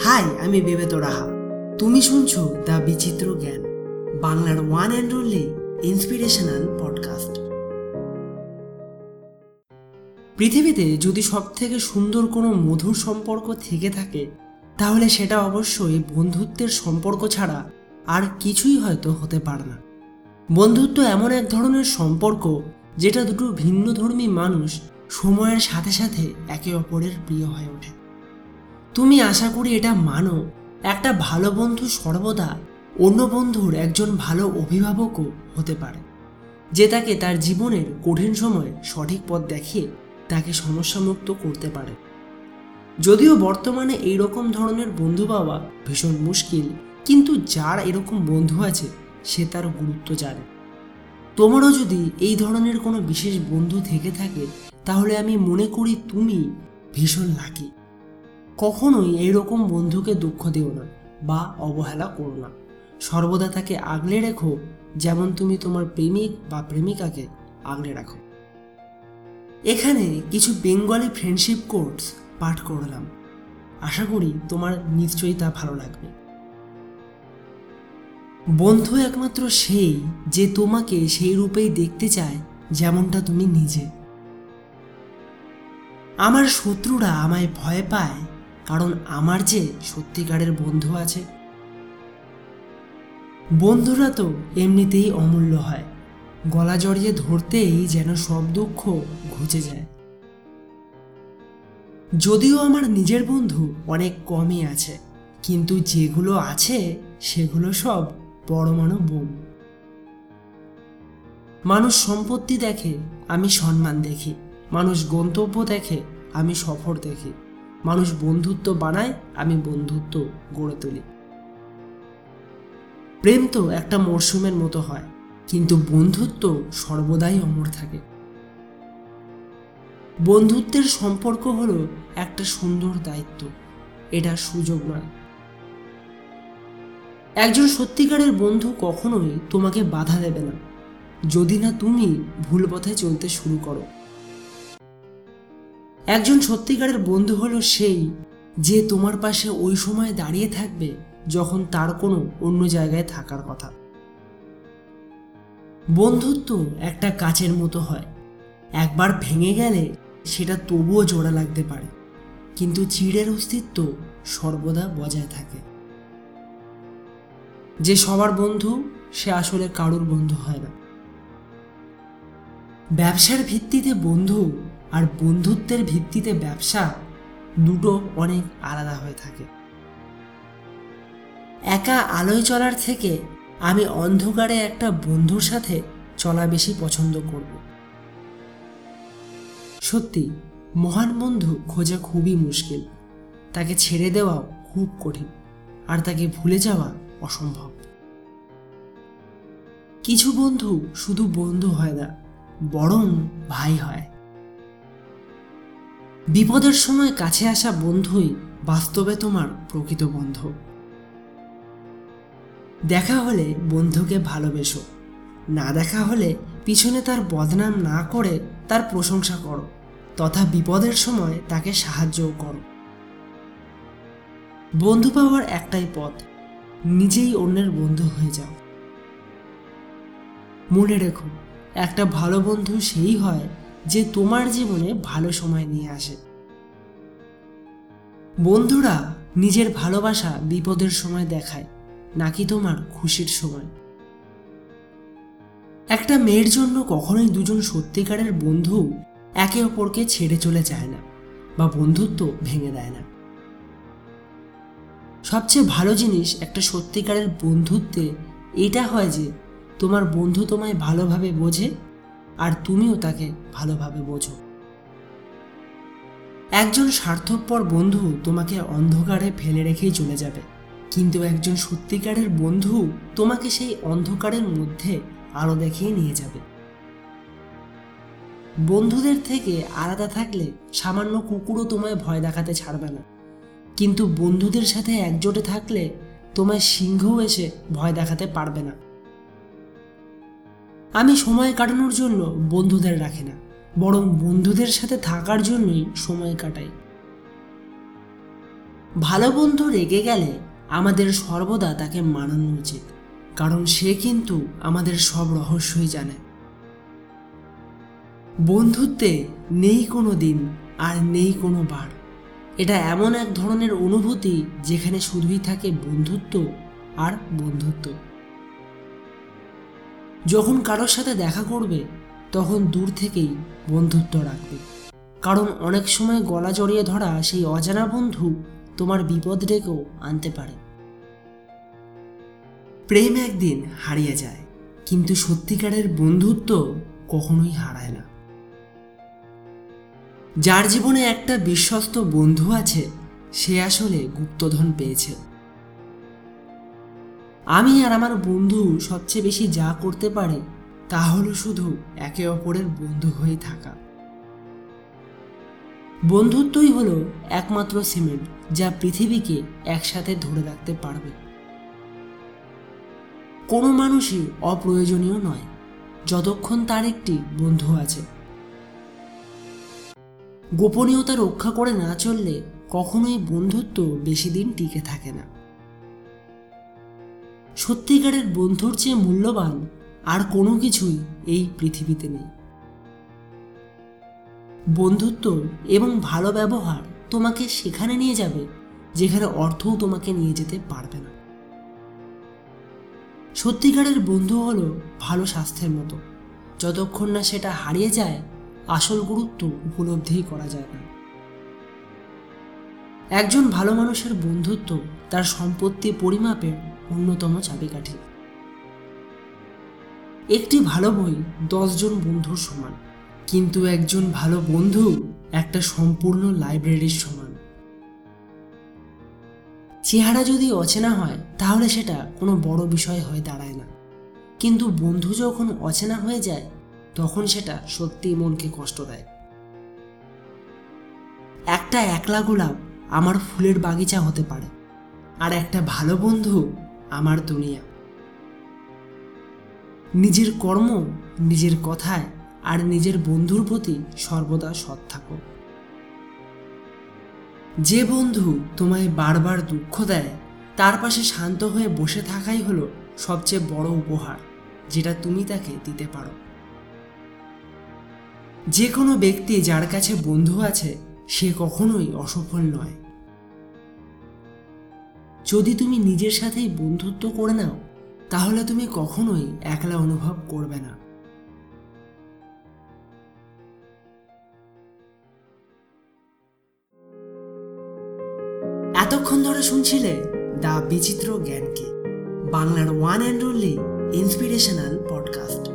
High, আমি বেবেত রাহা তুমি শুনছো দ্য বিচিত্র জ্ঞান, বাংলার one and only inspirational podcast পৃথিবীতে যদি সব থেকে সুন্দর কোনো মধুর সম্পর্ক থেকে থাকে, তাহলে সেটা অবশ্যই বন্ধুত্বের সম্পর্ক ছাড়া আর কিছুই হয়তো হতে পারে না। বন্ধুত্ব এমন এক ধরনের সম্পর্ক যেটা দুটো ভিন্নধর্মী মানুষ সময়ের সাথে সাথে একে অপরের প্রিয় হয়ে ওঠে। তুমি আশা করি এটা মানো। একটা ভালো বন্ধু সর্বদা অন্য বন্ধুর একজন ভালো অভিভাবকও হতে পারে। যে তাকে তার জীবনের কঠিন সময়ে সঠিক পথ দেখিয়ে তাকে সমস্যামুক্ত করতে পারে। যদিও বর্তমানে এই রকম ধরনের বন্ধু পাওয়া ভীষণ মুশকিল, কিন্তু যার এরকম বন্ধু আছে, সে তার গুরুত্ব জানে। তোমারও যদি এই ধরনের কোনো বিশেষ বন্ধু থেকে থাকে, তাহলে আমি মনে করি তুমি ভীষণ লাকি কখনোই এইরকম বন্ধুকে দুঃখ দিও না বা অবহেলা করো না। সর্বদা তাকে আগলে রেখো, যেমন তুমি তোমার প্রেমিক বা প্রেমিকাকে আগলে রাখো। এখানে কিছু বেঙ্গলি ফ্রেন্ডশিপ কোর্স পাঠ করলাম। আশা করি তোমার নিশ্চয়ই তা ভালো লাগবে। বন্ধু একমাত্র সেই যে তোমাকে সেই রূপেই দেখতে চায়, যেমনটা তুমি নিজে। আমার শত্রুরা আমায় ভয় পায় কারণ আমার যে সত্যিকারের বন্ধু আছে। বন্ধুরা তো এমনিতেই অমূল্য হয়। গলা জড়িয়ে ধরতেই যেন সব দুঃখ ঘুচে যায়। যদিও আমার নিজের বন্ধু অনেক কমই আছে, কিন্তু যেগুলো আছে, সেগুলো সব পরমাণু বোম। মানুষ সম্পত্তি দেখে, আমি সম্মান দেখি। মানুষ গন্তব্য দেখে, আমি সফর দেখি। মানুষ বন্ধুত্ব বানায়, আমি বন্ধুত্ব গড়ে তুলি। প্রেম তো একটা মরশুমের মতো হয়, কিন্তু বন্ধুত্ব সর্বদাই অমর থাকে। বন্ধুত্বের সম্পর্ক হলো একটা সুন্দর দায়িত্ব, এটা সুযোগ নয়। একজন সত্যিকারের বন্ধু কখনোই তোমাকে বাধা দেবে না, যদি না তুমি ভুল পথে চলতে শুরু করো। একজন সত্যিকারের বন্ধু হলো সেই যে তোমার পাশে ওই সময় দাঁড়িয়ে থাকবে যখন তার কোনো অন্য জায়গায় থাকার কথা। বন্ধুত্ব একটা কাচের মতো হয়। একবার ভেঙে গেলে সেটা তবুও জোড়া লাগতে পারে, কিন্তু চিড়ের অস্তিত্ব সর্বদা বজায় থাকে। যে সবার বন্ধু, সে আসলে কারুর বন্ধু হয় না। ব্যবসার ভিত্তিতে বন্ধু আর বন্ধুত্বের ভিত্তিতে ব্যবসা দুটো অনেক আলাদা হয়ে থাকে। একা আলোয় চলার থেকে আমি অন্ধকারে একটা বন্ধুর সাথে চলা বেশি পছন্দ করব। সত্যি, মহান বন্ধু খোঁজা খুবই মুশকিল। তাকে ছেড়ে দেওয়াও খুব কঠিন আর তাকে ভুলে যাওয়া অসম্ভব। কিছু বন্ধু শুধু বন্ধু হয় না, বরং ভাই হয়। বিপদের সময় কাছে আসা বন্ধুই বাস্তবে তোমার প্রকৃত বন্ধু। দেখা হলে বন্ধুকে ভালোবেসো। না দেখা হলে পিছনে তার বদনাম না করে তার প্রশংসা করো, তথা বিপদের সময় তাকে সাহায্যও করো। বন্ধু পাওয়ার একটাই পথ, নিজেই অন্যের বন্ধু হয়ে যাও। মনে রেখো, একটা ভালো বন্ধু সেই হয় যে তোমার জীবনে ভালো সময় নিয়ে আসে। বন্ধুরা, নিজের ভালোবাসা বিপদের সময় দেখায়, নাকি তোমার খুশির সময়? একটা মেয়ের জন্য কখনোই দুজন সত্যিকারের বন্ধু একে অপরকে ছেড়ে চলে যায় না, বা বন্ধুত্ব ভেঙে দেয় না। সবচেয়ে ভালো জিনিস একটা সত্যিকারের বন্ধুত্বে এটা হয় যে, তোমার বন্ধু তোমায় ভালোভাবে বোঝে আর তুমিও তাকে ভালোভাবে বোঝো। একজন স্বার্থপর বন্ধু তোমাকে অন্ধকারে ফেলে রেখেই চলে যাবে। কিন্তু একজন সত্যিকারের বন্ধু তোমাকে সেই অন্ধকারের মধ্যে আলো দেখিয়ে নিয়ে যাবে। বন্ধুদের থেকে আলাদা থাকলে সামান্য কুকুরও তোমায় ভয় দেখাতে ছাড়বে না। কিন্তু বন্ধুদের সাথে একজোটে থাকলে তোমায় সিংহও এসে ভয় দেখাতে পারবে না। আমি সময় কাটানোর জন্য বন্ধুদের রাখি না, বরং বন্ধুদের সাথে থাকার জন্যই সময় কাটাই। ভালো বন্ধু রেগে গেলে আমাদের সর্বদা তাকে মানানো উচিত, কারণ সে কিন্তু আমাদের সব রহস্যই জানে। বন্ধুত্বে নেই কোনো দিন আর নেই কোনো বার। এটা এমন এক ধরনের অনুভূতি যেখানে শুধুই থাকে বন্ধুত্ব আর বন্ধুত্ব। যখন কারোর সাথে দেখা করবে, তখন দূর থেকেই বন্ধুত্ব রাখবে। কারণ অনেক সময় গলা জড়িয়ে ধরা সেই অজানা বন্ধু তোমার বিপদ ডেকেও আনতে পারে। প্রেম একদিন হারিয়ে যায়, কিন্তু সত্যিকারের বন্ধুত্ব কখনোই হারায় না। যার জীবনে একটা বিশ্বস্ত বন্ধু আছে, সে আসলে গুপ্তধন পেয়েছে। আমি আর আমার বন্ধু সবচেয়ে বেশি যা করতে পারে, তা হলো শুধু একে অপরের বন্ধু হয়ে থাকা। বন্ধুত্বই হলো একমাত্র সিমেন্ট, যা পৃথিবীকে একসাথে ধরে রাখতে পারবে। কোনো মানুষই অপ্রয়োজনীয় নয়, যতক্ষণ তার একটি বন্ধু আছে। গোপনীয়তা রক্ষা করে না চললে কখনোই বন্ধুত্ব বেশি দিন টিকে থাকে না। সত্যিকারের বন্ধুর চেয়ে মূল্যবান আর কোনো কিছুই এই পৃথিবীতে নেই। বন্ধুত্ব এবং ভালো ব্যবহার তোমাকে সেখানে নিয়ে যাবে যেখানে অর্থও তোমাকে নিয়ে যেতে পারবে না। সত্যিকারের বন্ধু হলো ভালো স্বাস্থ্যের মতো। যতক্ষণ না সেটা হারিয়ে যায়, আসল গুরুত্ব উপলব্ধি করা যায় না। একজন ভালো মানুষের বন্ধুত্ব তার সম্পত্তি পরিমাপের অন্যতম চাবিকাঠি। একটি ভালো বই দশজন বন্ধুর সমান, কিন্তু একজন ভালো বন্ধু একটা সম্পূর্ণ লাইব্রেরির সমান। চেহারা যদি অচেনা হয়, তাহলে সেটা কোনো বড় বিষয় হয়ে দাঁড়ায় না। কিন্তু বন্ধু যখন অচেনা হয়ে যায়, তখন সেটা সত্যি মনকে কষ্ট দেয়। একটা একলা গোলাপ আমার ফুলের বাগিচা হতে পারে, আর একটা ভালো বন্ধু আমার দুনিয়া। নিজের কর্ম, নিজের কথায় আর নিজের বন্ধুর প্রতি সর্বদা সৎ থাকো। যে বন্ধু তোমায় বারবার দুঃখ দেয়, তার পাশে শান্ত হয়ে বসে থাকাই হলো সবচেয়ে বড় উপহার, যেটা তুমি তাকে দিতে পারো। যে কোনো ব্যক্তি যার কাছে বন্ধু আছে, সে কখনোই অসফল নয়। যদি তুমি নিজের সাথেই বন্ধুত্ব করে নাও, তাহলে তুমি কখনোই একলা অনুভব করবে না। এতক্ষণ ধরে শুনছিলে দ্য বিচিত্র জ্ঞানকে, বাংলার one and only inspirational podcast